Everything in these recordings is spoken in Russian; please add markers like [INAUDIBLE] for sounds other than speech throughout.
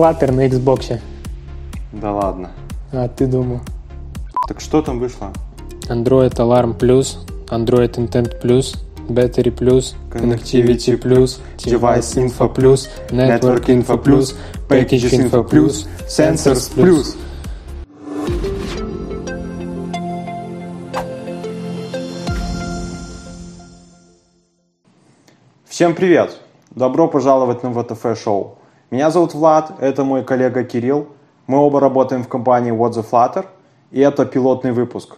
Flutter на Xbox. Да ладно. А ты думал? Так что там вышло? Android Alarm Plus, Android Intent Plus, Battery Plus, Connectivity Plus, Device Info Plus, Network Info Plus, Package Info Plus, Sensors Plus. Всем привет! Добро пожаловать на ВТФ шоу. Меня зовут Влад, это мой коллега Кирилл. Мы оба работаем в компании What the Flutter, и это пилотный выпуск.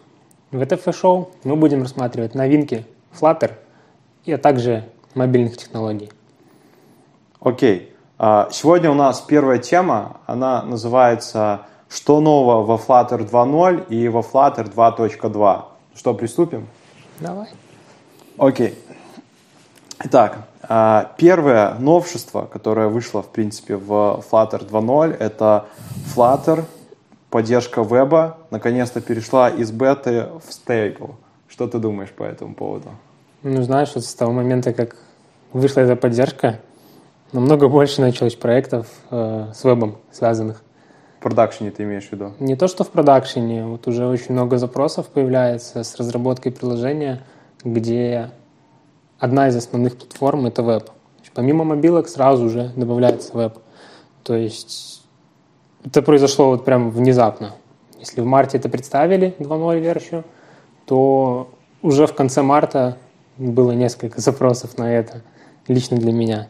В ВТФ шоу мы будем рассматривать новинки Flutter и а также мобильных технологий. Окей. А, Сегодня у нас первая тема, она называется «Что нового во Flutter 2.0 и во Flutter 2.2». Что, приступим? Давай. Окей. Итак, а, первое новшество, которое вышло, в принципе, в Flutter 2.0, это Flutter, поддержка веба, наконец-то перешла из беты в стейбл. Что ты думаешь по этому поводу? Ну, знаешь, вот с того момента, как вышла эта поддержка, намного больше началось проектов э, с вебом связанных. В продакшене ты имеешь в виду? Не то, что в продакшене, вот уже очень много запросов появляется с разработкой приложения, где одна из основных платформ — это веб. Помимо мобилок сразу же добавляется веб. То есть это произошло вот прям внезапно. Если в марте это представили 2.0 версию, то уже в конце марта было несколько запросов на это лично для меня.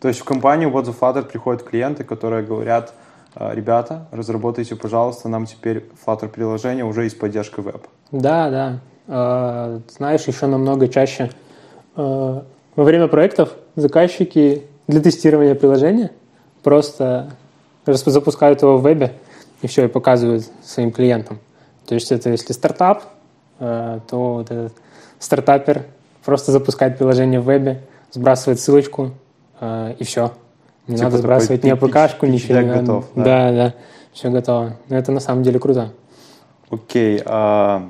То есть в компанию What the Flutter приходят клиенты, которые говорят, «Э, ребята, разработайте, пожалуйста, нам теперь Flutter приложение уже и с поддержкой веб. Да, да. Э, Знаешь, еще намного чаще во время проектов заказчики для тестирования приложения просто запускают его в вебе и все, и показывают своим клиентам. То есть это если стартап, э, то вот этот стартапер просто запускает приложение в вебе, сбрасывает ссылочку э, и все. Не Типа надо сбрасывать ни APK шку, пич- ничего надо. готов, да? Да, да, все готово. Но это на самом деле круто. Окей. а,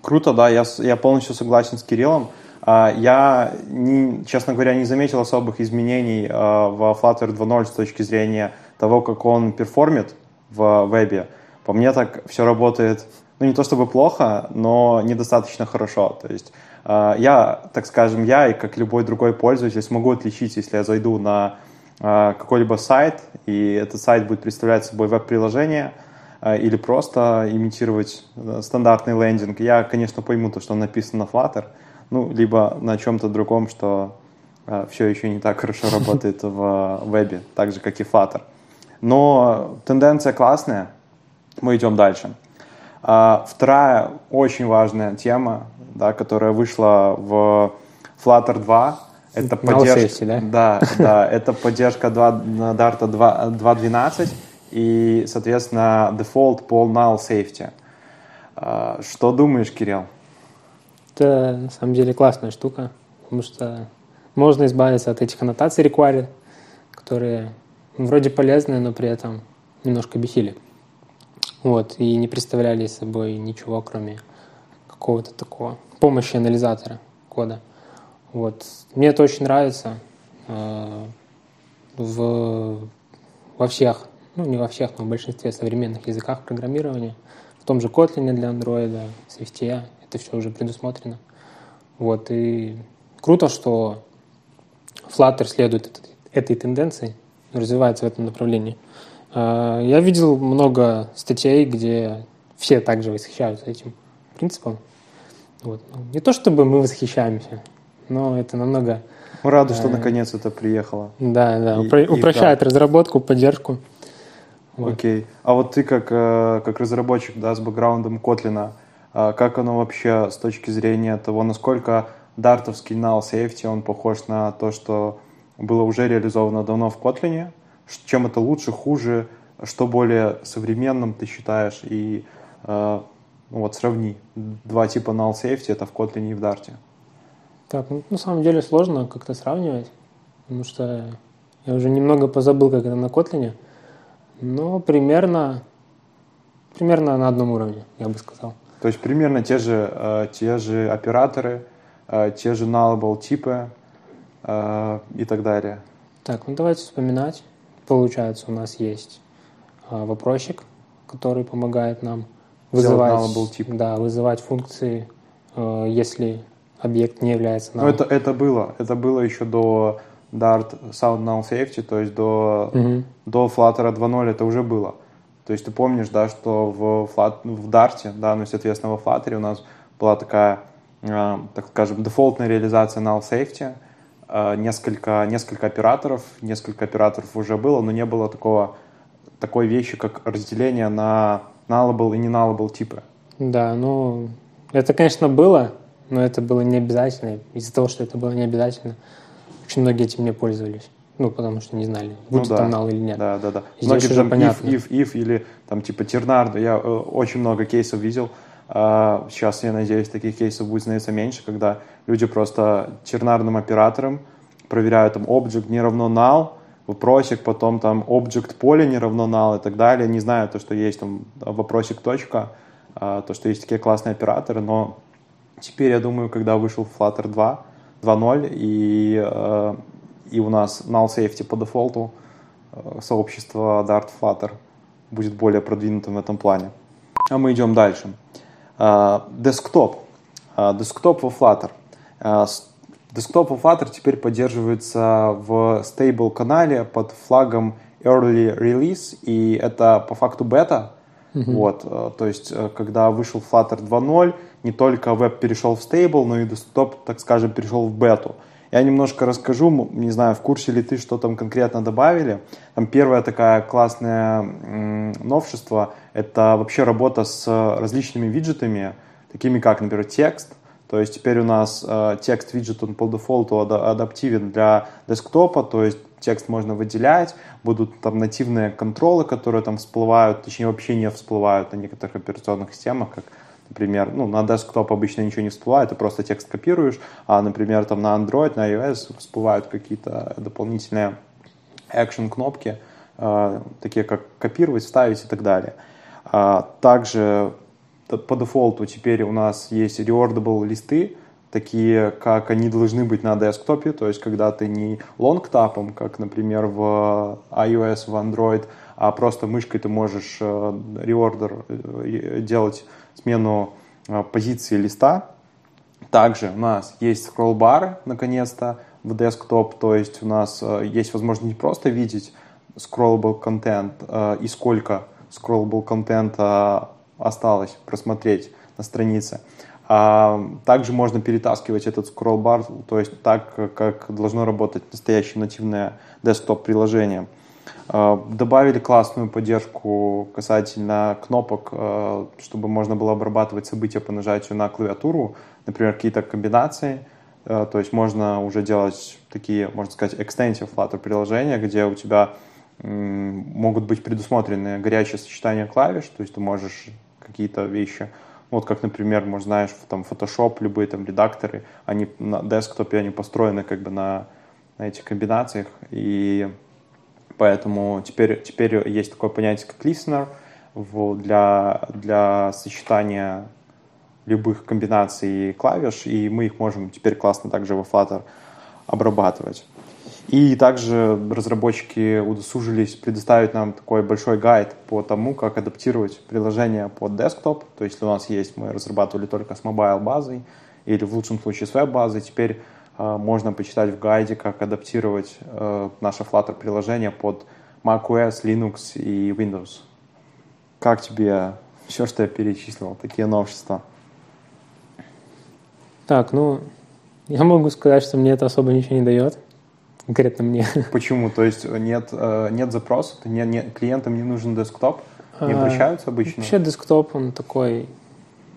Круто, да, я, я полностью согласен с Кириллом. А, Я, не- честно говоря, не заметил особых изменений а, во Flutter 2.0 с точки зрения того, как он перформит в вебе. По мне так все работает, ну не то чтобы плохо, но недостаточно хорошо. То есть а, я, так скажем, я и как любой другой пользователь смогу отличить, если я зайду на какой-либо сайт, и этот сайт будет представлять собой веб-приложение, или просто имитировать э, стандартный лендинг. Я, конечно, пойму то, что написано на Flutter, ну, либо на чем-то другом, что все еще не так хорошо [LAUGHS] работает в э, вебе, так же, как и Flutter. Но тенденция классная, мы идем дальше. А, Вторая очень важная тема, да, которая вышла в Flutter 2, [LAUGHS] это поддержка, Allsafety, да, да, это поддержка 2, на Dart 2 2.12 и, соответственно, дефолт по null safety. А, Что думаешь, Кирилл? Это на самом деле классная штука, потому что можно избавиться от этих аннотаций required, которые вроде полезные, но при этом немножко бесили. Вот, и не представляли собой ничего, кроме какого-то такого помощи анализатора кода. Вот. Мне это очень нравится э, в, во всех, ну не во всех, но в большинстве современных языках программирования. В том же Kotlin для Android, Swift, это все уже предусмотрено. Вот, и круто, что Flutter следует этой, тенденции, развивается в этом направлении. Э, Я видел много статей, где все также восхищаются этим принципом. Вот. Не то чтобы мы восхищаемся, но это намного, Мы рады, что Э, наконец это приехало. да, да, И- упро- и упрощает разработку, поддержку. Вот. Окей. А вот ты как, э, как разработчик да, с бэкграундом э, как оно вообще с точки зрения того, насколько дартовский null safety, он похож на то, что было уже реализовано давно в Kotlin? Чем это лучше, хуже? Что более современным ты считаешь? И э, ну вот сравни. Два типа null safety, это в Kotlin и в Dart. Так, ну, на самом деле сложно как-то сравнивать, потому что я уже немного позабыл, как это на Kotlin, но примерно, примерно на одном уровне, я бы сказал. То есть примерно те же, э, те же операторы, э, те же nullable типы э, и так далее. Так, ну давайте вспоминать. Получается, у нас есть вопросик, который помогает нам вызывать, тип. да, вызывать функции, если объект не является null. Ну, это, это было. Это было еще до Dart Sound Null Safety, то есть до, угу. до Flutter 2.0 это уже было. То есть ты помнишь, да, что в, Flat, в Dart, да, ну, соответственно, во Flutter у нас была такая, э, так скажем, дефолтная реализация null safety, э, несколько, несколько операторов, несколько операторов уже было, но не было такого, такой вещи, как разделение на nullable и не nullable типы. Да, ну, это, конечно, было, но это было не обязательно. Из-за того, что это было не обязательно, очень многие этим не пользовались. Ну, потому что не знали, ну будет ну, да. там null или нет. Да, да, да. Здесь Многие там понятно. if, if, if или там типа тернар. Я э, очень много кейсов видел. Э, сейчас, я надеюсь, таких кейсов будет становиться меньше, когда люди просто тернарным оператором проверяют там object не равно null, вопросик, потом там object поле не равно null и так далее. Не знаю то, что есть там вопросик точка, э, то, что есть такие классные операторы, но теперь, я думаю, когда вышел Flutter 2, 2.0 и э, и у нас null safety по дефолту э, сообщество Dart Flutter будет более продвинутым в этом плане. А мы идем дальше. Десктоп. Десктоп во Flutter. Десктоп во Flutter теперь поддерживается в stable канале под флагом Early Release, и это по факту бета. Mm-hmm. Вот, э, то есть, э, когда вышел Flutter 2.0, не только веб перешел в stable, но и десктоп, так скажем, перешел в бету. Я немножко расскажу, не знаю, в курсе ли ты, что там конкретно добавили. Там первое такое классное новшество – это вообще работа с различными виджетами, такими как, например, текст. То есть теперь у нас э, текст виджет он по дефолту адаптивен для десктопа, то есть текст можно выделять, будут там нативные контролы, которые там всплывают, точнее вообще не всплывают на некоторых операционных системах, как Например, ну, на десктоп обычно ничего не всплывает, ты просто текст копируешь, а, например, там на Android, на iOS всплывают какие-то дополнительные action кнопки, э, такие как копировать, вставить и так далее. А, также по дефолту теперь у нас есть rewardable листы, такие, как они должны быть на десктопе, то есть когда ты не лонгтапом, как, например, в iOS, в Android, а просто мышкой ты можешь реордер э, делать смену а, позиции листа. Также у нас есть скролл-бары, наконец-то, в десктоп, то есть у нас а, есть возможность не просто видеть scrollable контент а, и сколько scrollable контента осталось просмотреть на странице. А также можно перетаскивать этот скролл-бар, то есть так, как должно работать настоящее нативное десктоп-приложение. Э, добавили классную поддержку касательно кнопок, э, чтобы можно было обрабатывать события по нажатию на клавиатуру, например, какие-то комбинации. Э, то есть можно уже делать такие, можно сказать, extensive Flutter приложения, где у тебя могут быть предусмотрены горячие сочетания клавиш, то есть ты можешь какие-то вещи, вот как, например, может, знаешь, там Photoshop, любые там редакторы, они на десктопе, они построены как бы на, на этих комбинациях, и Поэтому теперь, теперь есть такое понятие, как listener для, для сочетания любых комбинаций клавиш, и мы их можем теперь классно также во Flutter обрабатывать. И также разработчики удосужились предоставить нам такой большой гайд по тому, как адаптировать приложение под десктоп. То есть, у нас есть, мы разрабатывали только с mobile базой или в лучшем случае с веб-базой, теперь можно почитать в гайде, как адаптировать э, наше Flutter приложение под macOS, Linux и Windows. Как тебе все, что я перечислил, такие новшества? Так, ну, я могу сказать, что мне это особо ничего не дает. Конкретно мне. Почему? То есть нет, э, нет запроса, не, не, клиентам не нужен десктоп? Не а, обращаются обычно? Вообще десктоп, он такой,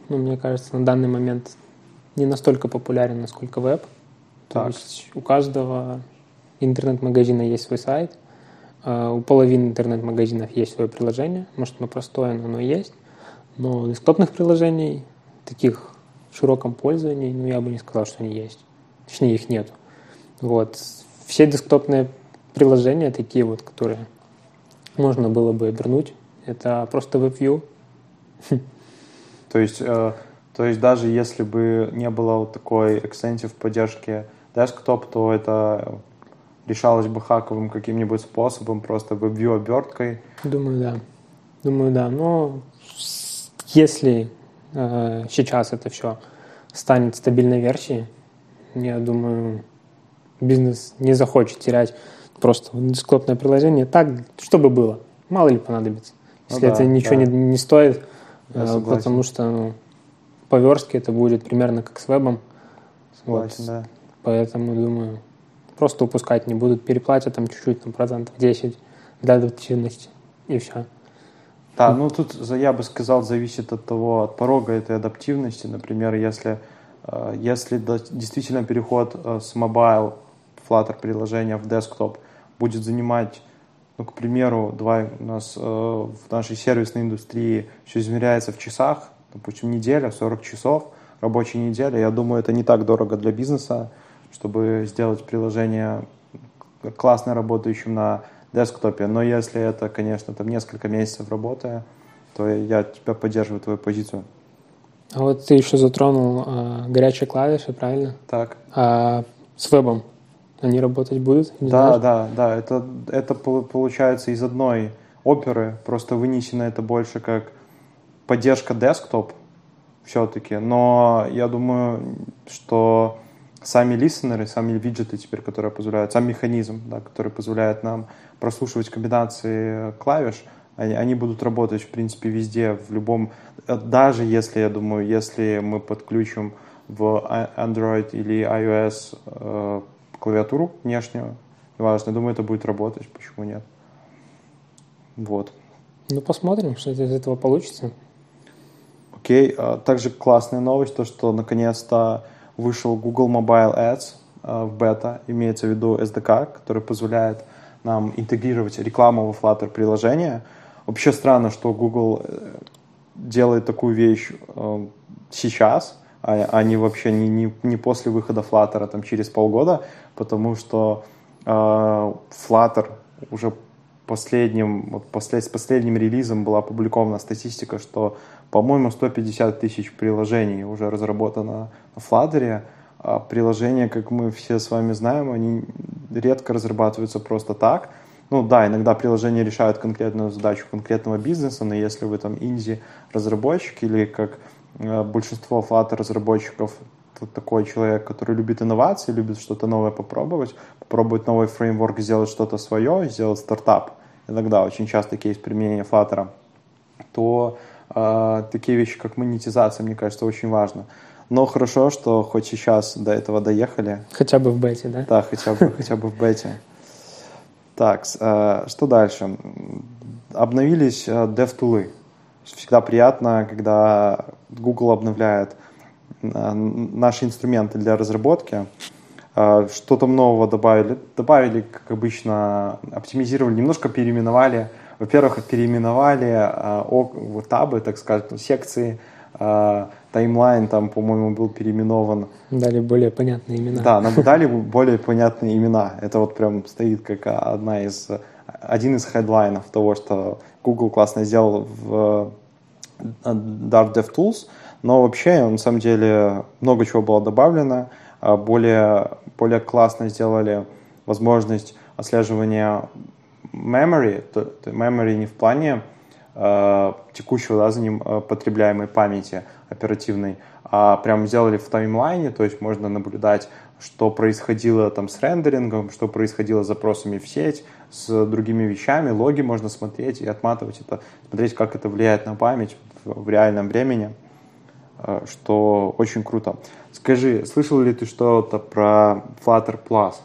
ну, мне кажется, на данный момент не настолько популярен, насколько веб. То так. есть у каждого интернет-магазина есть свой сайт, а у половины интернет-магазинов есть свое приложение, может оно простое, но оно есть, но десктопных приложений, таких в широком пользовании, ну я бы не сказал, что они есть. Точнее, их нет. Вот. Все десктопные приложения, такие вот, которые можно было бы обернуть, это просто WebView. То есть, э, то есть даже если бы не было вот такой экстенсив поддержки десктоп, то это решалось бы хаковым каким-нибудь способом, просто WebView оберткой? Думаю, да. Думаю, да. Но если э, сейчас это все станет стабильной версией, я думаю, бизнес не захочет терять просто десктопное приложение так, чтобы было. Мало ли понадобится. Ну если ну, это да, ничего да. не, не стоит, э, потому что ну, по верстке это будет примерно как с вебом. Согласен, вот. да. Поэтому, думаю, просто упускать не будут, переплатят там чуть-чуть, там процентов 10 для адаптивности, и все. Да, ну тут я бы сказал, зависит от того, от порога этой адаптивности. Например, если, э, если действительно переход э, с mobile Flutter приложения в desktop будет занимать, ну, к примеру, давай у нас э, в нашей сервисной индустрии все измеряется в часах, допустим, неделя, 40 часов, рабочей недели, я думаю, это не так дорого для бизнеса, чтобы сделать приложение классно работающим на десктопе. Но если это, конечно, там несколько месяцев работы, то я тебя поддерживаю, твою позицию. А вот ты еще затронул а, горячие клавиши, правильно? Так. А с вебом они работать будут? Не да, знаешь? да, да. Это, это получается из одной оперы, просто вынесено это больше как поддержка десктоп все-таки. Но я думаю, что сами листенеры, сами виджеты теперь, которые позволяют, сам механизм, да, который позволяет нам прослушивать комбинации клавиш, они, они будут работать, в принципе, везде, в любом, даже если, я думаю, если мы подключим в Android или iOS э, клавиатуру внешнюю, неважно, думаю, это будет работать, почему нет. Вот. Ну, посмотрим, что из этого получится. Окей, а также классная новость, то, что наконец-то вышел Google Mobile Ads э, в бета, имеется в виду SDK, который позволяет нам интегрировать рекламу в Flutter приложение. Вообще странно, что Google э, делает такую вещь э, сейчас, а, а не вообще не, не, не после выхода Flutter, а там через полгода, потому что Flutter уже последним, вот после, с последним релизом была опубликована статистика, что по-моему, 150 тысяч приложений уже разработано на Flutter. А приложения, как мы все с вами знаем, они редко разрабатываются просто так. Ну да, иногда приложения решают конкретную задачу конкретного бизнеса, но если вы там инди-разработчик или как э, большинство Flutter разработчиков такой человек, который любит инновации, любит что-то новое попробовать, попробовать новый фреймворк, сделать что-то свое, сделать стартап, иногда очень часто кейс применения Flutter, то такие вещи, как монетизация, мне кажется, очень важно. Но хорошо, что хоть сейчас до этого доехали. Хотя бы в бете, да? Да, хотя бы, хотя бы в бете. Так, э, что дальше? Обновились э, DevTools. Всегда приятно, когда Google обновляет наши инструменты для разработки. Что там нового добавили? Добавили, как обычно, оптимизировали, немножко переименовали во-первых, переименовали э, табы, так скажем, секции, э, таймлайн там, по-моему, был переименован. Дали более понятные имена. Да, нам дали более понятные имена. Это вот прям стоит как одна из, один из хедлайнов того, что Google классно сделал в Dart DevTools, но вообще, на самом деле, много чего было добавлено, более, более классно сделали возможность отслеживания memory, то, то memory не в плане э, текущего да, за ним э, потребляемой памяти оперативной, а прям сделали в таймлайне, то есть можно наблюдать, что происходило там с рендерингом, что происходило с запросами в сеть, с другими вещами, логи можно смотреть и отматывать это, смотреть, как это влияет на память в, реальном времени, э, что очень круто. Скажи, слышал ли ты что-то про Flutter Plus?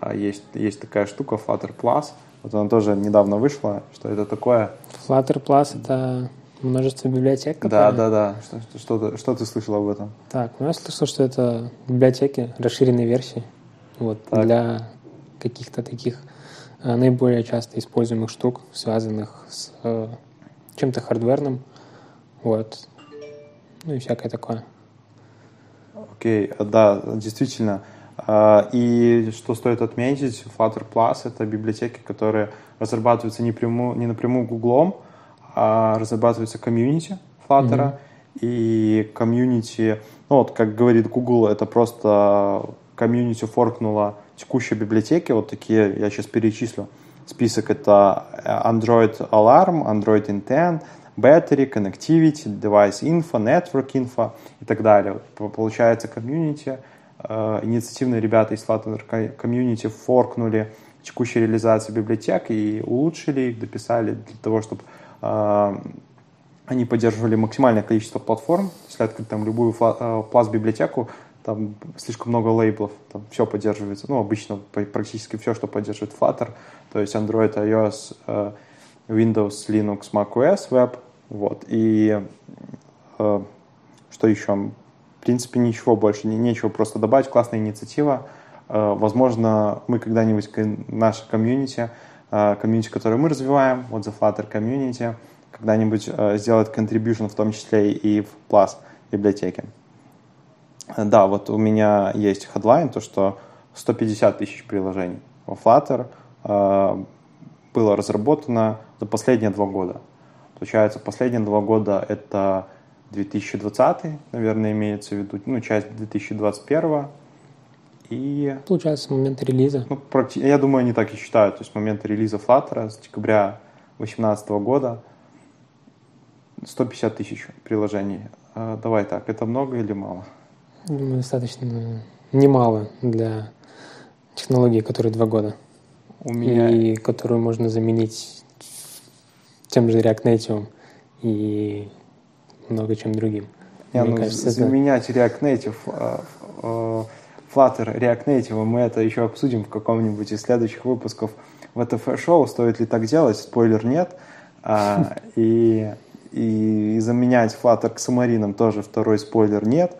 А, есть, есть такая штука Flutter Plus – вот она тоже недавно вышла. Что это такое? Flutter Plus — это множество библиотек, которые... Да, да, да. Что, что, ты, что ты слышал об этом? Так, ну я слышал, что это библиотеки расширенной версии. Вот, так. для каких-то таких а, наиболее часто используемых штук, связанных с э, чем-то хардверным. Вот. Ну и всякое такое. Окей, okay. да, действительно. А, и что стоит отметить, Flutter Plus — это библиотеки, которые разрабатываются не, прямую, не напрямую Гуглом, а разрабатываются комьюнити Flutter. Mm-hmm. И комьюнити, ну вот как говорит Google, это просто комьюнити форкнула текущей библиотеки, вот такие я сейчас перечислю. Список это Android Alarm, Android Intent, Battery, Connectivity, Device Info, Network Info и так далее. Получается комьюнити, инициативные ребята из Flutter комьюнити форкнули текущие реализации библиотек и улучшили их, дописали для того, чтобы э, они поддерживали максимальное количество платформ. Если открыть там любую пласт библиотеку, там слишком много лейблов, там все поддерживается, ну, обычно практически все, что поддерживает Flutter, то есть Android, iOS, э, Windows, Linux, macOS, Web, вот, и э, что еще? В принципе, ничего больше, не, нечего просто добавить, классная инициатива, э, возможно, мы когда-нибудь, наша комьюнити, комьюнити, которую мы развиваем, вот The Flutter Community, когда-нибудь сделает contribution в том числе и в Plus библиотеке. Да, вот у меня есть headline, то что 150 тысяч приложений во Flutter э, было разработано за последние два года. Получается, последние два года это 2020, наверное, имеется в виду, ну, часть 2021 и... Получается, с момента релиза. Ну, я думаю, они так и считают. То есть, момент релиза Flutter с декабря 2018 года 150 тысяч приложений. А, давай так, это много или мало? Думаю, достаточно немало для технологии, которой два года. У меня... И которую можно заменить тем же React Native и много чем другим. Не, Мне ну, кажется, заменять это... React Native, а, а, Flutter React Native, мы это еще обсудим в каком-нибудь из следующих выпусков ВТФ-шоу. Стоит ли так делать? Спойлер нет. А, [LAUGHS] и, и заменять Flutter к Самаринам тоже второй спойлер нет.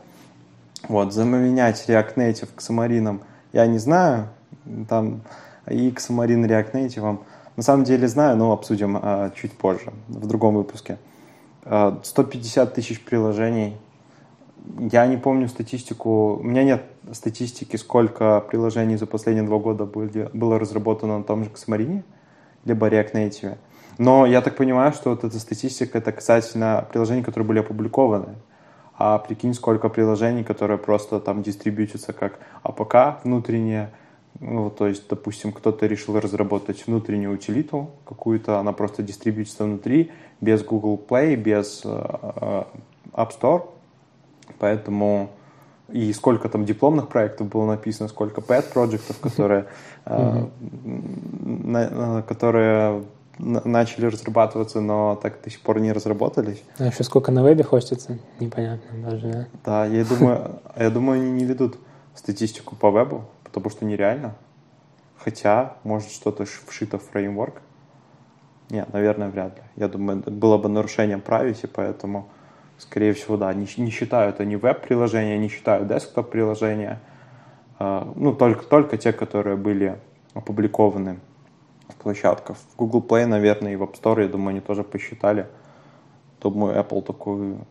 Вот, заменять React Native к Самаринам я не знаю, там и к Xamarin React Native. На самом деле знаю, но обсудим а, чуть позже, в другом выпуске. А, 150 тысяч приложений. Я не помню статистику, у меня нет статистики, сколько приложений за последние два года были, было разработано на том же Xamarin, либо React Native. Но я так понимаю, что вот эта статистика это касательно приложений, которые были опубликованы а прикинь, сколько приложений, которые просто там дистрибьютятся как APK внутреннее, ну, то есть, допустим, кто-то решил разработать внутреннюю утилиту какую-то, она просто дистрибьютится внутри, без Google Play, без э, App Store, поэтому и сколько там дипломных проектов было написано, сколько pet проектов, которые, э, которые начали разрабатываться, но так до сих пор не разработались. А еще сколько на вебе хостится, непонятно даже, да? Да, я думаю, я думаю, они не ведут статистику по вебу, потому что нереально. Хотя, может, что-то вшито в фреймворк. Нет, наверное, вряд ли. Я думаю, было бы нарушением privacy, поэтому, скорее всего, да, не, не считают они веб-приложения, не считают десктоп-приложения. Uh, ну, только, только те, которые были опубликованы площадках. В Google Play, наверное, и в App Store, я думаю, они тоже посчитали. Думаю, Apple такую,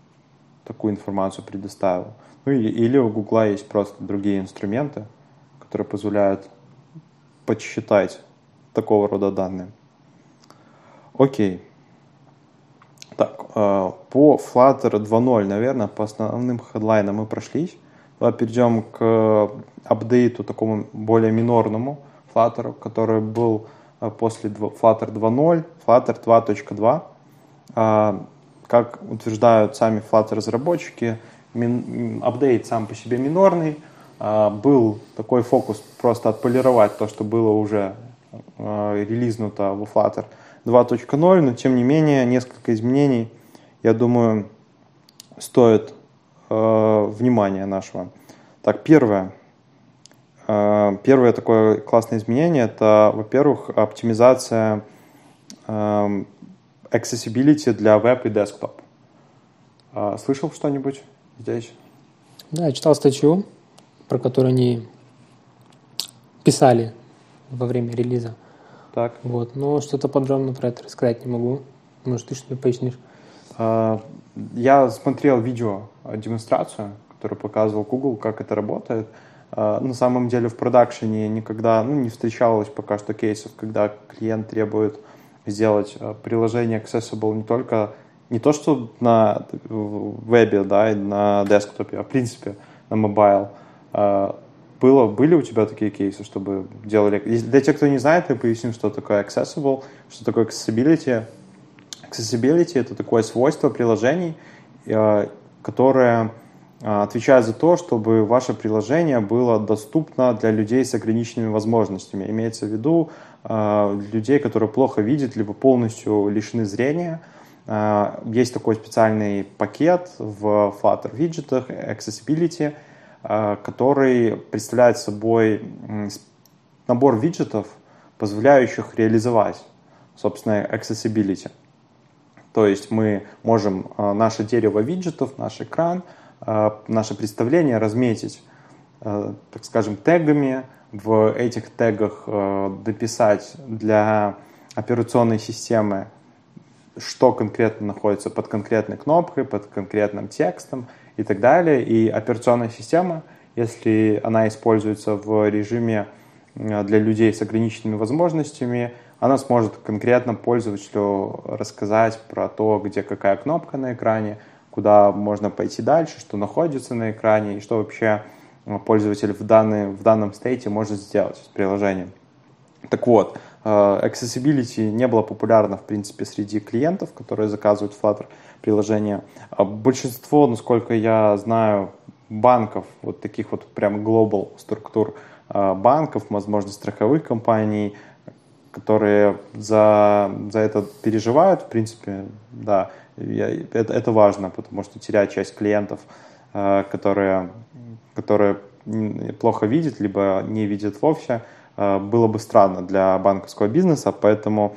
такую информацию предоставил. Ну или, или у Google есть просто другие инструменты, которые позволяют подсчитать такого рода данные. Окей. Так, э, по Flutter 2.0, наверное, по основным хедлайнам мы прошлись. Давай перейдем к апдейту такому более минорному Flutter, который был Э, после Flutter 2.0, Flutter 2.2. А, как утверждают сами Flutter разработчики, апдейт сам по себе минорный. А, был такой фокус просто отполировать то, что было уже э, релизнуто в Flutter 2.0, но тем не менее несколько изменений, я думаю, стоит э, внимания нашего. Так, первое. Первое такое классное изменение – это, во-первых, оптимизация accessibility для веб и десктоп. Слышал что-нибудь здесь? Да, я читал статью, про которую они писали во время релиза. Так. Вот, но что-то подробно про это рассказать не могу. Может, ты что-то пояснишь? Э, я смотрел видео, демонстрацию, которую показывал Google, как это работает – а, на самом деле в продакшене никогда ну, не встречалось пока что кейсов, когда клиент требует сделать а, приложение accessible не только не то, что на вебе, да, и на десктопе, а в принципе на mobile. А, было, были у тебя такие кейсы, чтобы делали... Для тех, кто не знает, я поясню, что такое accessible, что такое accessibility. Accessibility — это такое свойство приложений, э, которое э, отвечает за то, чтобы ваше приложение было доступно для людей с ограниченными возможностями. Имеется в виду э, людей, которые плохо видят, либо полностью лишены зрения. Есть такой специальный пакет в Flutter виджетах Accessibility — который представляет собой набор виджетов, позволяющих реализовать, собственно, accessibility. То есть мы можем э, наше дерево виджетов, наш экран, э, наше представление разметить, так скажем, тегами, в этих тегах дописать для операционной системы, что конкретно находится под конкретной кнопкой, под конкретным текстом и так далее. И операционная система, если она используется в режиме э, для людей с ограниченными возможностями, она сможет конкретно пользователю рассказать про то, где какая кнопка на экране, куда можно пойти дальше, что находится на экране и что вообще э, пользователь в, данный, в данном стейте может сделать с приложением. Так вот, accessibility не было популярно, в принципе, среди клиентов, которые заказывают Flutter приложения. А большинство, насколько я знаю, банков, вот таких вот прям global структур а, банков, возможно, страховых компаний, которые за, за это переживают, в принципе, да, я, это, это важно, потому что терять часть клиентов, а, которые, которые плохо видят, либо не видят вовсе, было бы странно для банковского бизнеса, поэтому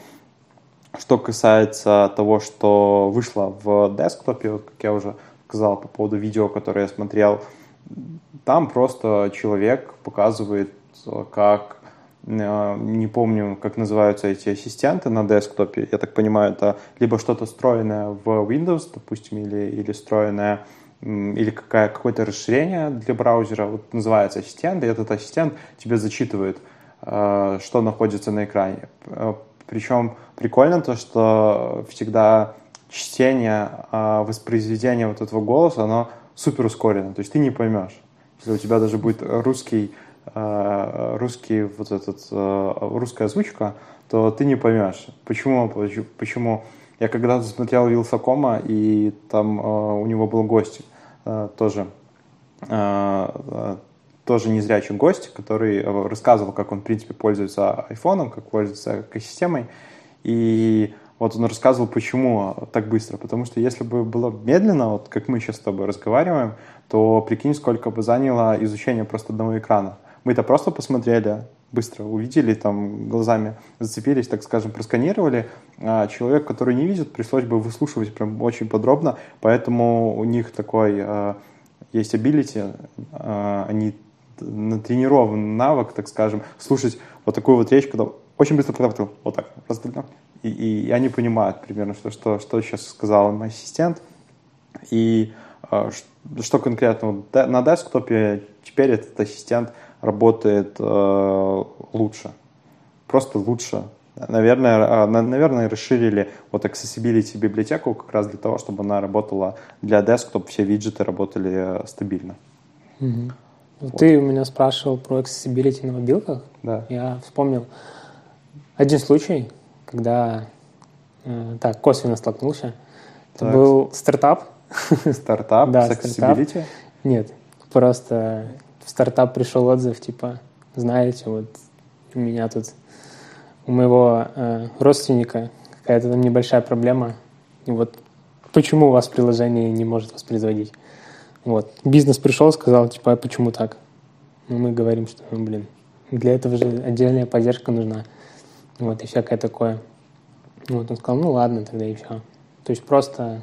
что касается того, что вышло в десктопе, как я уже сказал по поводу видео, которое я смотрел, там просто человек показывает, как э, не помню, как называются эти ассистенты на десктопе. Я так понимаю, это либо что-то встроенное в Windows, допустим, или, или встроенное или какое-то расширение для браузера, вот называется ассистент, и этот ассистент тебе зачитывает, э, что находится на экране. Э, причем прикольно то, что всегда чтение, а, воспроизведение вот этого голоса, оно супер ускорено. То есть ты не поймешь. Если у тебя даже будет русский, русский вот этот, русская озвучка, то ты не поймешь. Почему? Почему? Я когда-то смотрел Вилсакома, и там у него был гость тоже тоже незрячий гость, который э, рассказывал, как он, в принципе, пользуется айфоном, как пользуется экосистемой. И вот он рассказывал, почему так быстро. Потому что если бы было медленно, вот как мы сейчас с тобой разговариваем, то прикинь, сколько бы заняло изучение просто одного экрана. Мы это просто посмотрели, быстро увидели, там глазами зацепились, так скажем, просканировали. А человек, который не видит, пришлось бы выслушивать прям очень подробно, поэтому у них такой э, есть ability, э, они натренирован навык, так скажем, слушать вот такую вот речь, когда очень быстро подхватил, вот так, раздалил. И, и, они понимают примерно, что, что, что сейчас сказал мой ассистент. И э, что конкретно на десктопе теперь этот ассистент работает э, лучше. Просто лучше. Наверное, э, наверное, расширили вот accessibility библиотеку как раз для того, чтобы она работала для десктоп, все виджеты работали э, стабильно. Mm-hmm. Вот. Ты у меня спрашивал про accessibility на мобилках. Да. Я вспомнил один случай, когда э, так косвенно столкнулся. Это так. был стартап. [LAUGHS] Стартап да, с accessibility? Стартап. Нет, просто в стартап пришел отзыв, типа, знаете, вот у меня тут, у моего э, родственника какая-то там небольшая проблема, и вот почему у вас приложение не может воспроизводить? Вот. Бизнес пришел, сказал, типа, а почему так? Ну, мы говорим, что, ну, блин, для этого же отдельная поддержка нужна. Вот, и всякое такое. Вот, он сказал, ну, ладно, тогда и все. То есть просто...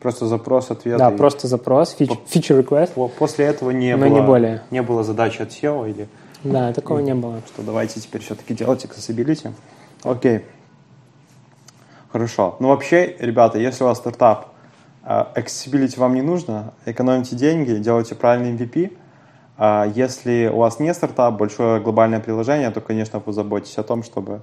Просто запрос, ответ. Да, и... просто запрос, фич... feature request. После этого не но было... не более. Не было задачи от SEO или... Да, такого и... не было. Что давайте теперь все-таки делать accessibility. Окей. Хорошо. Ну, вообще, ребята, если у вас стартап, accessibility вам не нужно, экономите деньги, делайте правильный MVP. А если у вас не стартап, большое глобальное приложение, то, конечно, позаботьтесь о том, чтобы,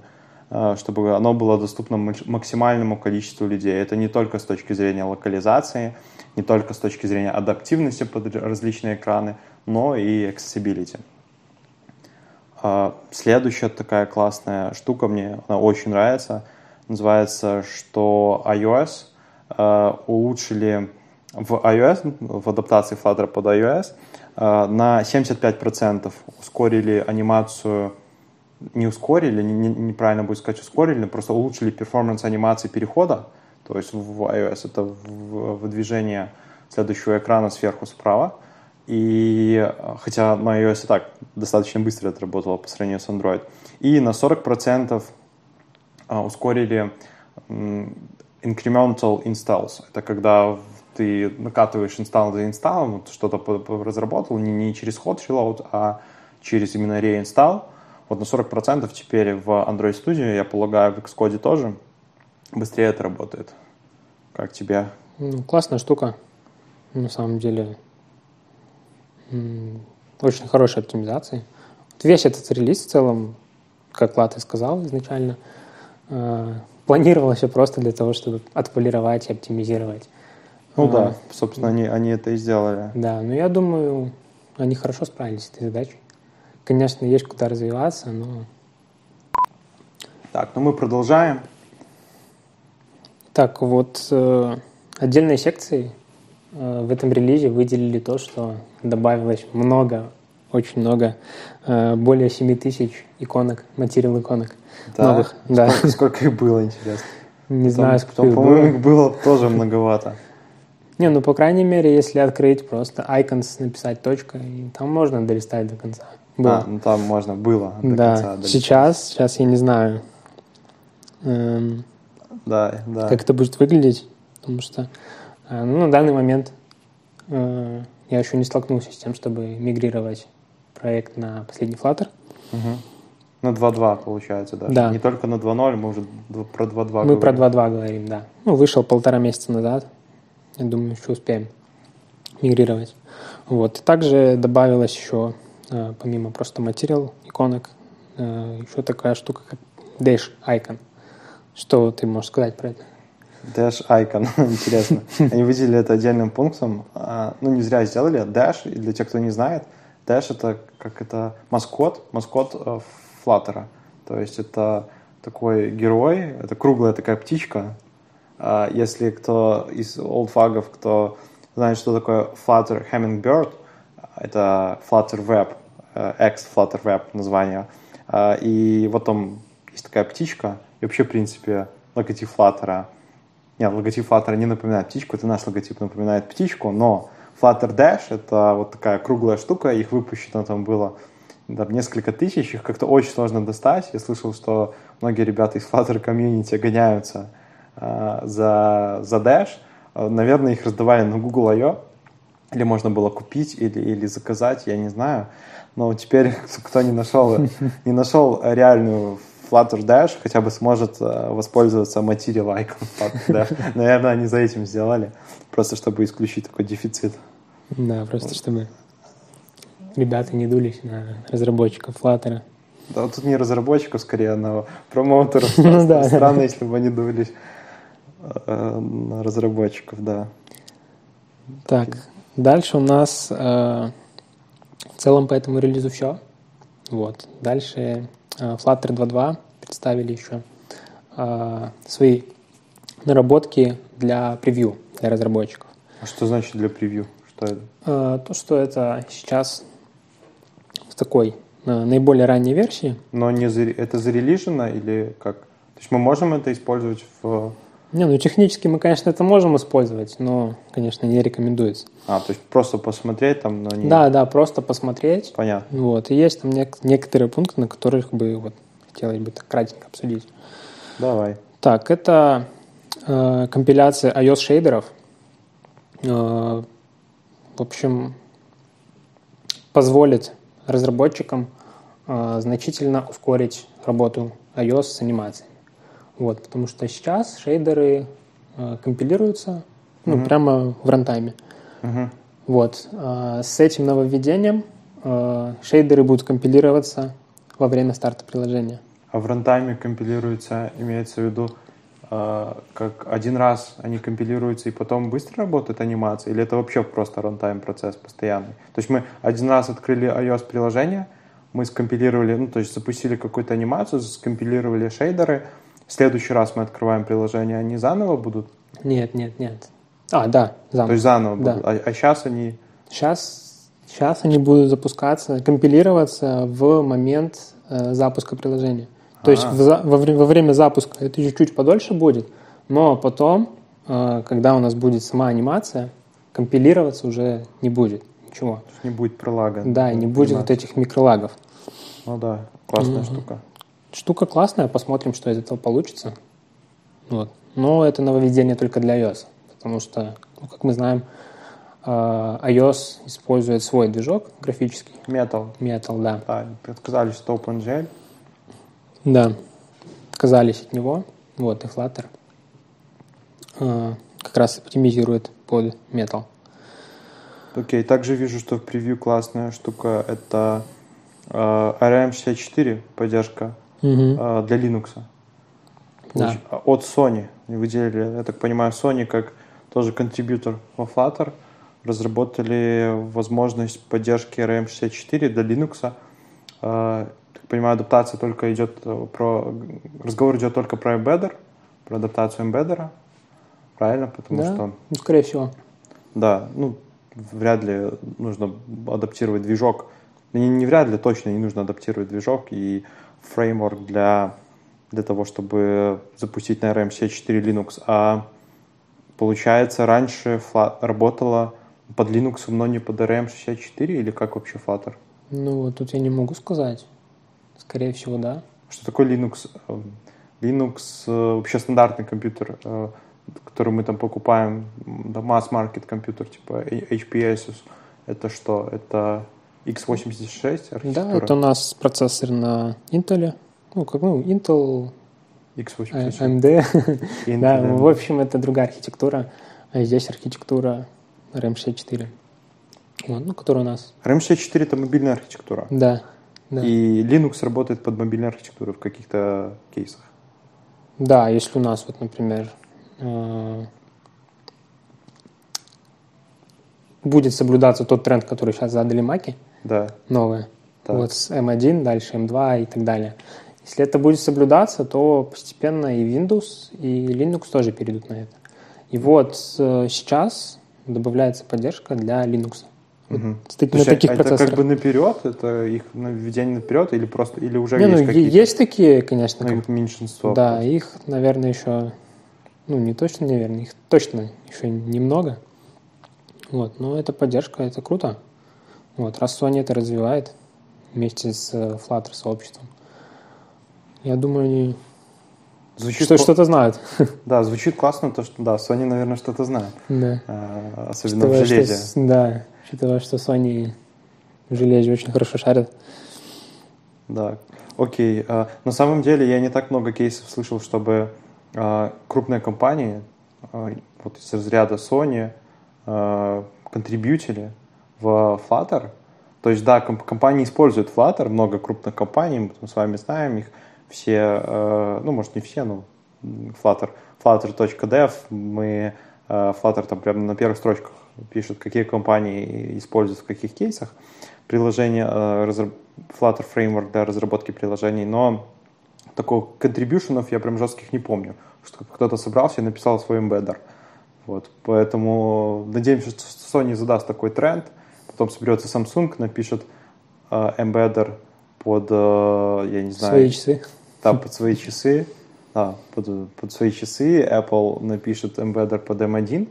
а, чтобы оно было доступно максимальному количеству людей. Это не только с точки зрения локализации, не только с точки зрения адаптивности под различные экраны, но и accessibility. А, следующая такая классная штука, мне она очень нравится, называется, что iOS а, улучшили в iOS, в адаптации Flutter под iOS, на 75% ускорили анимацию, не ускорили, не, неправильно будет сказать ускорили, просто улучшили перформанс анимации перехода, то есть в iOS это выдвижение следующего экрана сверху справа, и хотя на iOS и так достаточно быстро это работало по сравнению с Android. И на 40% а, ускорили incremental installs. Это когда ты накатываешь инсталл за инсталлом, что-то разработал не, не через hot reload, а через именно reinstall. Вот на 40% теперь в Android Studio, я полагаю, в Xcode тоже быстрее это работает. Как тебе? Ну, классная штука. На самом деле, очень хорошей оптимизации. Вот весь этот релиз в целом, как Лата сказал изначально, э, планировался просто для того, чтобы отполировать и оптимизировать. Ну а, да, собственно, они, они это и сделали. Да, но я думаю, они хорошо справились с этой задачей. Конечно, есть куда развиваться, но... Так, ну мы продолжаем. Так, вот э, отдельные секции Э, в этом релизе выделили то, что добавилось много, очень много, э, более 7 тысяч иконок, материал иконок да? новых. Да. Сколько, [LAUGHS] сколько их было, интересно? Не потом, знаю, сколько потом, по-моему, их было тоже многовато. Не, ну, по крайней мере, если открыть просто icons, написать точка, и там можно долистать до конца. Было. А, ну там можно было до да. конца долистать. Сейчас, сейчас я не знаю, эм, да, да. как это будет выглядеть, потому что а, ну, на данный момент э, я еще не столкнулся с тем, чтобы мигрировать проект на последний Flutter. Угу. На 2.2 получается, да? Да. Не только на 2.0, мы уже про 2.2 Мы говорим. про 2.2 говорим, да. Ну, вышел полтора месяца назад. Я думаю, еще успеем мигрировать. Вот. Также добавилось еще, э, помимо просто материал, иконок, э, еще такая штука, как Dash Icon. Что ты можешь сказать про это? Dash Icon, [LAUGHS] интересно. Они выделили это отдельным пунктом. А, ну, не зря сделали. Dash, и для тех, кто не знает, Dash это как это маскот, маскот э, Flutter. То есть это такой герой, это круглая такая птичка. А, если кто из олдфагов, кто знает, что такое Flutter Hummingbird, это Flutter Web, э, X Flutter Web название. А, и вот там есть такая птичка, и вообще, в принципе, логотип Flutter — нет, логотип Flutter не напоминает птичку, это наш логотип напоминает птичку, но Flutter Dash — это вот такая круглая штука, их выпущено там было там, несколько тысяч, их как-то очень сложно достать. Я слышал, что многие ребята из Flutter комьюнити гоняются э, за, за Dash. Наверное, их раздавали на Google I.O., или можно было купить, или, или заказать, я не знаю. Но теперь, [LAUGHS] кто не нашел, не нашел реальную Flutter Dash хотя бы сможет э, воспользоваться материал Icon Flutter Dash. Наверное, они за этим сделали, просто чтобы исключить такой дефицит. Да, просто чтобы ребята не дулись на разработчиков Flutter. Да, тут не разработчиков, скорее, на промоутеров. [LAUGHS] ну, да. Странно, если бы они дулись э, на разработчиков, да. Так, дальше у нас э, в целом по этому релизу все. Вот. Дальше Э, Flutter 2.2 представили еще э, свои наработки для превью, для разработчиков. А что значит для превью? Что это? Э, то, что это сейчас в такой наиболее ранней версии. Но не за, это зарелижено или как? То есть мы можем это использовать в не, ну технически мы, конечно, это можем использовать, но, конечно, не рекомендуется. А, то есть просто посмотреть там, но не... Да, да, просто посмотреть. Понятно. Вот, и есть там нек- некоторые пункты, на которых бы вот хотелось бы так кратенько обсудить. Давай. Так, это э, компиляция iOS-шейдеров. Э, в общем, позволит разработчикам э, значительно ускорить работу iOS с анимацией. Вот, потому что сейчас шейдеры э, компилируются ну, mm-hmm. прямо в рантайме. Mm-hmm. Вот. Э, с этим нововведением шейдеры будут компилироваться во время старта приложения. А в рантайме компилируется, имеется в виду, как один раз они компилируются и потом быстро работает анимация? Или это вообще просто рантайм процесс постоянный? То есть мы один раз открыли iOS-приложение, мы скомпилировали, ну, то есть запустили какую-то анимацию, скомпилировали шейдеры, в следующий раз мы открываем приложение, они заново будут? Нет, нет, нет. А, да, заново. То есть заново да. будут, а, а сейчас они... Сейчас, сейчас они будут запускаться, компилироваться в момент э, запуска приложения. То есть в, во, во время запуска это чуть-чуть подольше будет, но потом, э, когда у нас будет сама анимация, компилироваться уже не будет ничего. Не будет пролага. Да, не будет вот этих микролагов. Ну да, классная mm штука. Штука классная, посмотрим, что из этого получится. Вот. Но это нововведение только для iOS, потому что, ну, как мы знаем, э, iOS использует свой движок графический. Metal. Metal, да. Да, отказались от OpenGL. Да, отказались от него. Вот, и Flutter э, как раз оптимизирует под Metal. Окей, okay. также вижу, что в превью классная штука это э, ARM64 поддержка uh-huh. э, для Linux. Да. От Sony. Выделили, я так понимаю, Sony как тоже контрибьютор во Flutter разработали возможность поддержки ARM64 для Linux. Понимаю, адаптация только идет э, про... Разговор идет только про Embedder, про адаптацию Embedder. Правильно? Потому да? что... Ну, скорее всего. Да, ну, вряд ли нужно адаптировать движок. Не, не вряд ли, точно не нужно адаптировать движок и фреймворк для, для того, чтобы запустить на RM64 Linux. А получается, раньше Flat работала под Linux, но не под RM64 или как вообще Flutter? Ну, тут я не могу сказать. Скорее всего, да. Что такое Linux? Linux э, вообще стандартный компьютер э, который мы там покупаем, да, масс-маркет компьютер, типа HPS, это что? Это x86 архитектура? Да, это у нас процессор на Intel, ну, как, ну, Intel, x86. AMD. Intel, да, в общем, это другая архитектура, а здесь архитектура RAM64, вот, ну, которая у нас... RAM64 — это мобильная архитектура? Да, да. И Linux работает под мобильной архитектурой в каких-то кейсах? Да, если у нас, вот, например, Э, будет соблюдаться тот тренд, который сейчас задали маки, да. новые. Так. Вот с M1, дальше M2 и так далее. Если это будет соблюдаться, то постепенно и Windows, и Linux тоже перейдут на это. И вот э, сейчас добавляется поддержка для Linux. Угу. Вот, на таких это процессорах. как бы наперед, это их введение наперед или просто или уже Не, есть ну, какие-то? Есть такие, конечно. Ну, меньшинство. Да, просто. их, наверное, еще ну, не точно, наверное, их точно еще немного. Вот, но это поддержка, это круто. Вот, раз Sony это развивает вместе с э, Flutter сообществом, я думаю, они звучит что, что-то знают. [LAUGHS] Да, звучит классно, то, что да, Sony, наверное, что-то знает. Да. А, особенно учитывая, в железе. Что, да, учитывая, что Sony в железе очень хорошо шарит. Да, окей. А, на самом деле я не так много кейсов слышал, чтобы а, крупные компании, а, вот из разряда Sony, контрибьютили в Flutter. То есть, да, компании используют Flutter, много крупных компаний, мы с вами знаем их, все, ну, может, не все, но Flutter, flutter.dev, мы, Flutter там прямо на первых строчках пишет, какие компании используют в каких кейсах приложение, Flutter Framework для разработки приложений, но такого контрибьюшенов я прям жестких не помню, что кто-то собрался и написал свой эмбеддер. Вот, поэтому надеемся, что Sony задаст такой тренд, потом соберется Samsung, напишет э, эмбеддер под, э, я не знаю... Свои часы. Да, под свои часы. Да, под, под свои часы. Apple напишет эмбеддер под M1.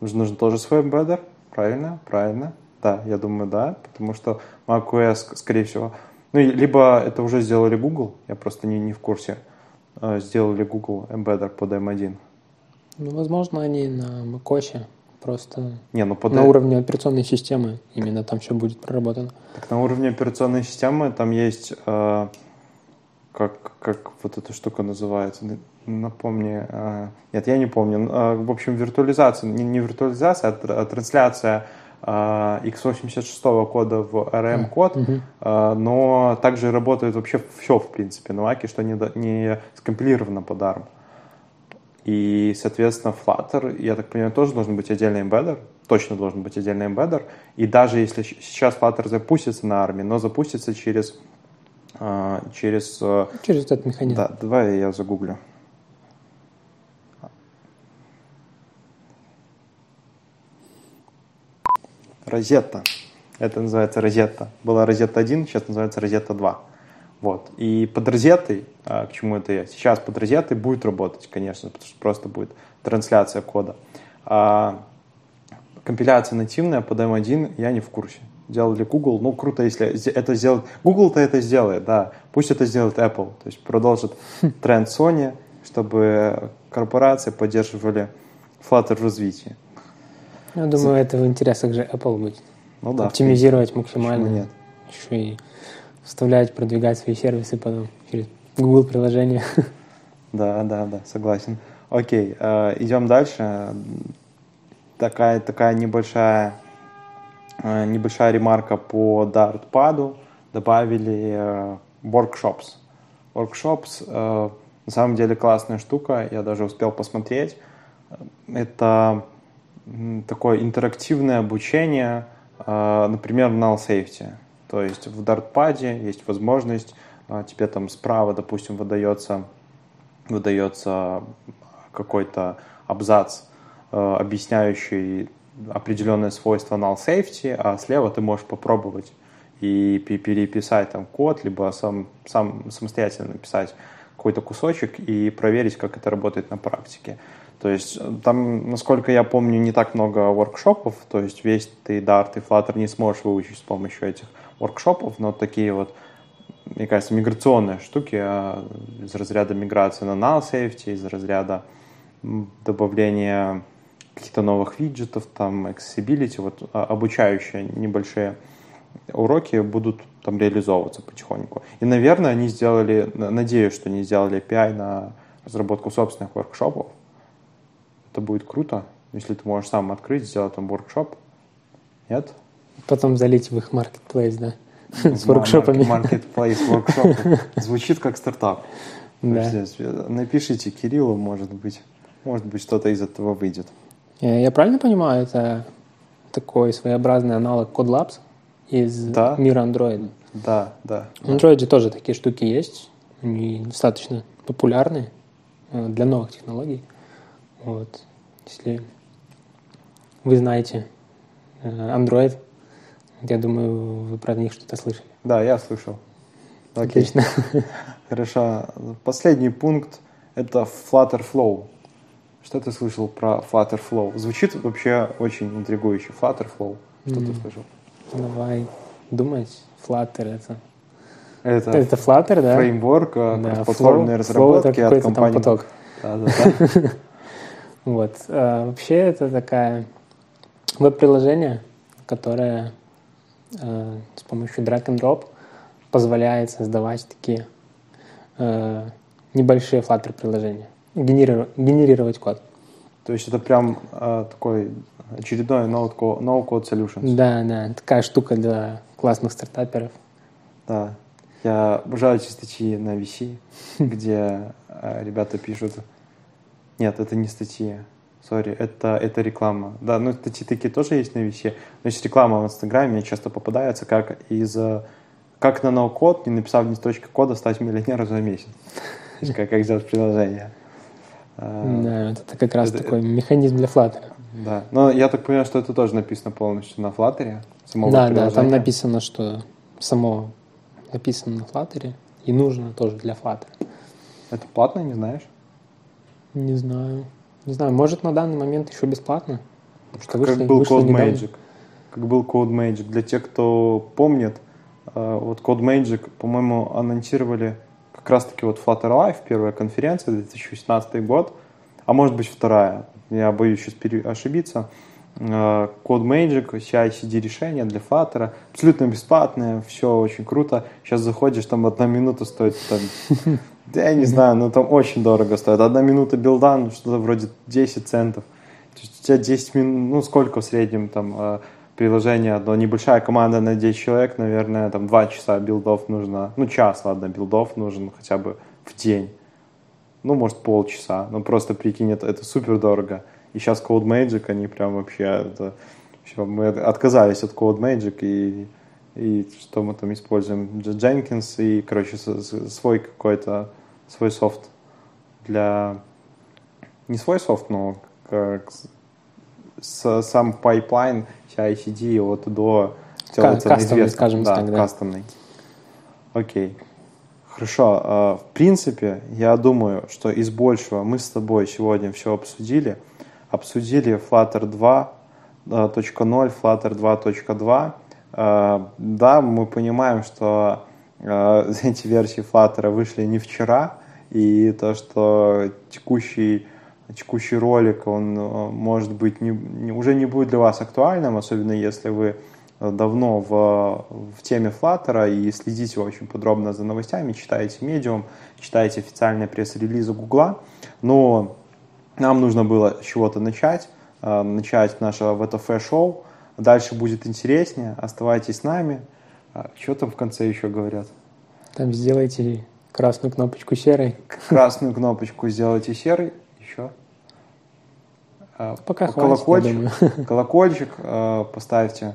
Нужен тоже свой эмбеддер. Правильно? Правильно. Да, я думаю, да. Потому что macOS, скорее всего, ну, либо это уже сделали Google, я просто не, не в курсе, а, сделали Google Embedder под M1. Ну, возможно, они на macOS просто не, ну под... на уровне операционной системы именно там все будет проработано. Так на уровне операционной системы там есть, э, как, как вот эта штука называется, напомни, э, нет, я не помню, э, в общем, виртуализация, не, не виртуализация, а, а трансляция x86 кода в RM код, mm-hmm. но также работает вообще все, в принципе, на Mac, что не, не скомпилировано под ARM. И, соответственно, Flutter, я так понимаю, тоже должен быть отдельный эмбеддер, точно должен быть отдельный эмбеддер. И даже если сейчас Flutter запустится на армии, но запустится через... Э, через, э, через этот механизм. Да, давай я загуглю. Розетта. Это называется розетта. Была розетта 1, сейчас называется розетта 2. Вот. И под розетой, а, к чему это я? Сейчас под розетой будет работать, конечно, потому что просто будет трансляция кода. А компиляция нативная под M1 я не в курсе. Делали Google, ну круто, если это сделать. Google-то это сделает, да. Пусть это сделает Apple, то есть продолжит тренд Sony, чтобы корпорации поддерживали Flutter в развитии. Я думаю, это в интересах же Apple будет. Ну да. Оптимизировать максимально. Нет. Еще и вставлять, продвигать свои сервисы потом через Google приложение. Да, да, да, согласен. Окей, э, идем дальше. Такая, такая небольшая, небольшая ремарка по Dartpad. Добавили э, workshops. Workshops на самом деле классная штука, я даже успел посмотреть. Это такое интерактивное обучение, например, null safety. То есть в дартпаде есть возможность, тебе там справа, допустим, выдается, выдается какой-то абзац, объясняющий определенное свойство null safety, а слева ты можешь попробовать и переписать там код, либо сам, сам самостоятельно написать какой-то кусочек и проверить, как это работает на практике. То есть э, там, насколько я помню, не так много воркшопов, то есть весь ты Dart и Flutter не сможешь выучить с помощью этих воркшопов, но такие вот, мне кажется, миграционные штуки а, из разряда миграции на null safety, из разряда добавления каких-то новых виджетов, там, accessibility, вот а, обучающие небольшие уроки будут там реализовываться потихоньку. И, наверное, они сделали, надеюсь, что они сделали API на разработку собственных воркшопов. Это будет круто, если ты можешь сам открыть, сделать там воркшоп. Нет? Потом залить в их marketplace, да? [LAUGHS] С воркшопами. Marketplace, воркшопы. Звучит как стартап. Да. Напишите Кириллу, может быть, может быть, что-то из этого выйдет. Э, я правильно понимаю, это такой своеобразный аналог CodeLabs из да. мира Android? Да, да. В Android тоже такие штуки есть. Они достаточно популярны э, для новых технологий. Вот. Если вы знаете э, Android, я думаю, вы про них что-то слышали. Да, я слышал. Окей. Отлично. [LAUGHS] Хорошо. Последний пункт — это Flutter Flow. Что ты слышал про Flutter Flow? Звучит вообще очень интригующе. Flutter Flow. Что mm. ты слышал? Давай думать. Flutter — это... Это, это Flutter, да? Фреймворк э, да, платформенной разработки flow от компании. Там поток. Да, да, да. [LAUGHS] вот. А, вообще это такая веб-приложение, которое Э, с помощью drag and drop позволяет создавать такие э, небольшие Flutter приложения, генерировать, генерировать код. То есть это прям э, такой очередной no-code, solutions. Да, да, такая штука для классных стартаперов. Да, я обожаю эти статьи на VC, [LAUGHS] где э, ребята пишут... Нет, это не статьи. Сори, это, это реклама. Да, ну статьи такие тоже есть на висе. Но есть реклама в Инстаграме часто попадается, как из как на ноу-код, не написав ни строчки кода, стать миллионером за месяц. [LAUGHS] Как, как сделать приложение. А, да, это как раз такой механизм для Flutter. Да, но я так понимаю, что это тоже написано полностью на Flutter. Да, да, там написано, что само написано на Flutter и нужно тоже для Flutter. Это платно, не знаешь? Не знаю. Не знаю, может на данный момент еще бесплатно. Что вышло, как был Code Magic. Как был Code Magic. Для тех, кто помнит, э, вот Code Magic, по-моему, анонсировали как раз-таки вот Flutter Live, первая конференция, 2016 год, а может быть вторая, я боюсь сейчас ошибиться. Э, Code Magic, CI-CD решение для Flutter, абсолютно бесплатное, все очень круто. Сейчас заходишь, там одна минута стоит там да [LAUGHS] я не знаю, но там очень дорого стоит. Одна минута билда, ну что-то вроде 10 центов. У тебя 10 минут, ну сколько в среднем там э, приложение одно, небольшая команда на 10 человек, наверное, там 2 часа билдов нужно, ну час, ладно, билдов нужен хотя бы в день. Ну, может, полчаса. Ну, просто прикинь, это, это супер дорого. И сейчас CodeMagic, они прям вообще... Это, все, мы отказались от CodeMagic и, и что мы там используем? Jenkins и, короче, свой какой-то, свой софт для... Не свой софт, но как с, сам pipeline CI-CD от до делается кастомный, скажем да, так, да. кастомный. Окей. Хорошо. А, в принципе, я думаю, что из большего мы с тобой сегодня все обсудили. Обсудили Flutter 2.0, Flutter 2.2. А, да, мы понимаем, что а, [LAUGHS] эти версии Flutter вышли не вчера, и то, что текущий текущий ролик, он может быть не, не, уже не будет для вас актуальным, особенно если вы давно в, в теме Flutter и следите очень подробно за новостями, читаете Medium, читаете официальные пресс-релизы Гугла. Но нам нужно было с чего-то начать, э, начать наше ВТФ-шоу. Дальше будет интереснее. Оставайтесь с нами. А что там в конце еще говорят? Там сделайте красную кнопочку серой. Красную кнопочку сделайте серой. А, Пока колокольчик, хватит, [LAUGHS] колокольчик э, поставьте.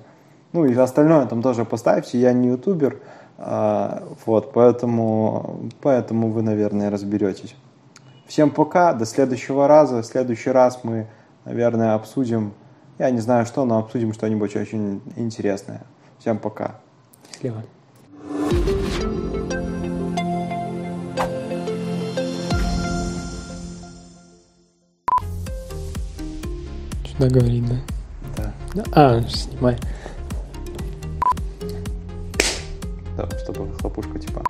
Ну и остальное там тоже поставьте, я не ютубер, а, вот, поэтому, поэтому вы, наверное, разберетесь. Всем пока, до следующего раза. В следующий раз мы, наверное, обсудим, я не знаю что, но обсудим что-нибудь очень интересное. Всем пока. Счастливо. Что говорить, да? Да. А, снимай. Да, чтобы хлопушка типа.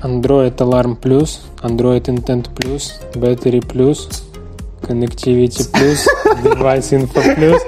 Android Alarm Plus, Android Intent Plus, Battery Plus, Connectivity Plus, Device Info Plus.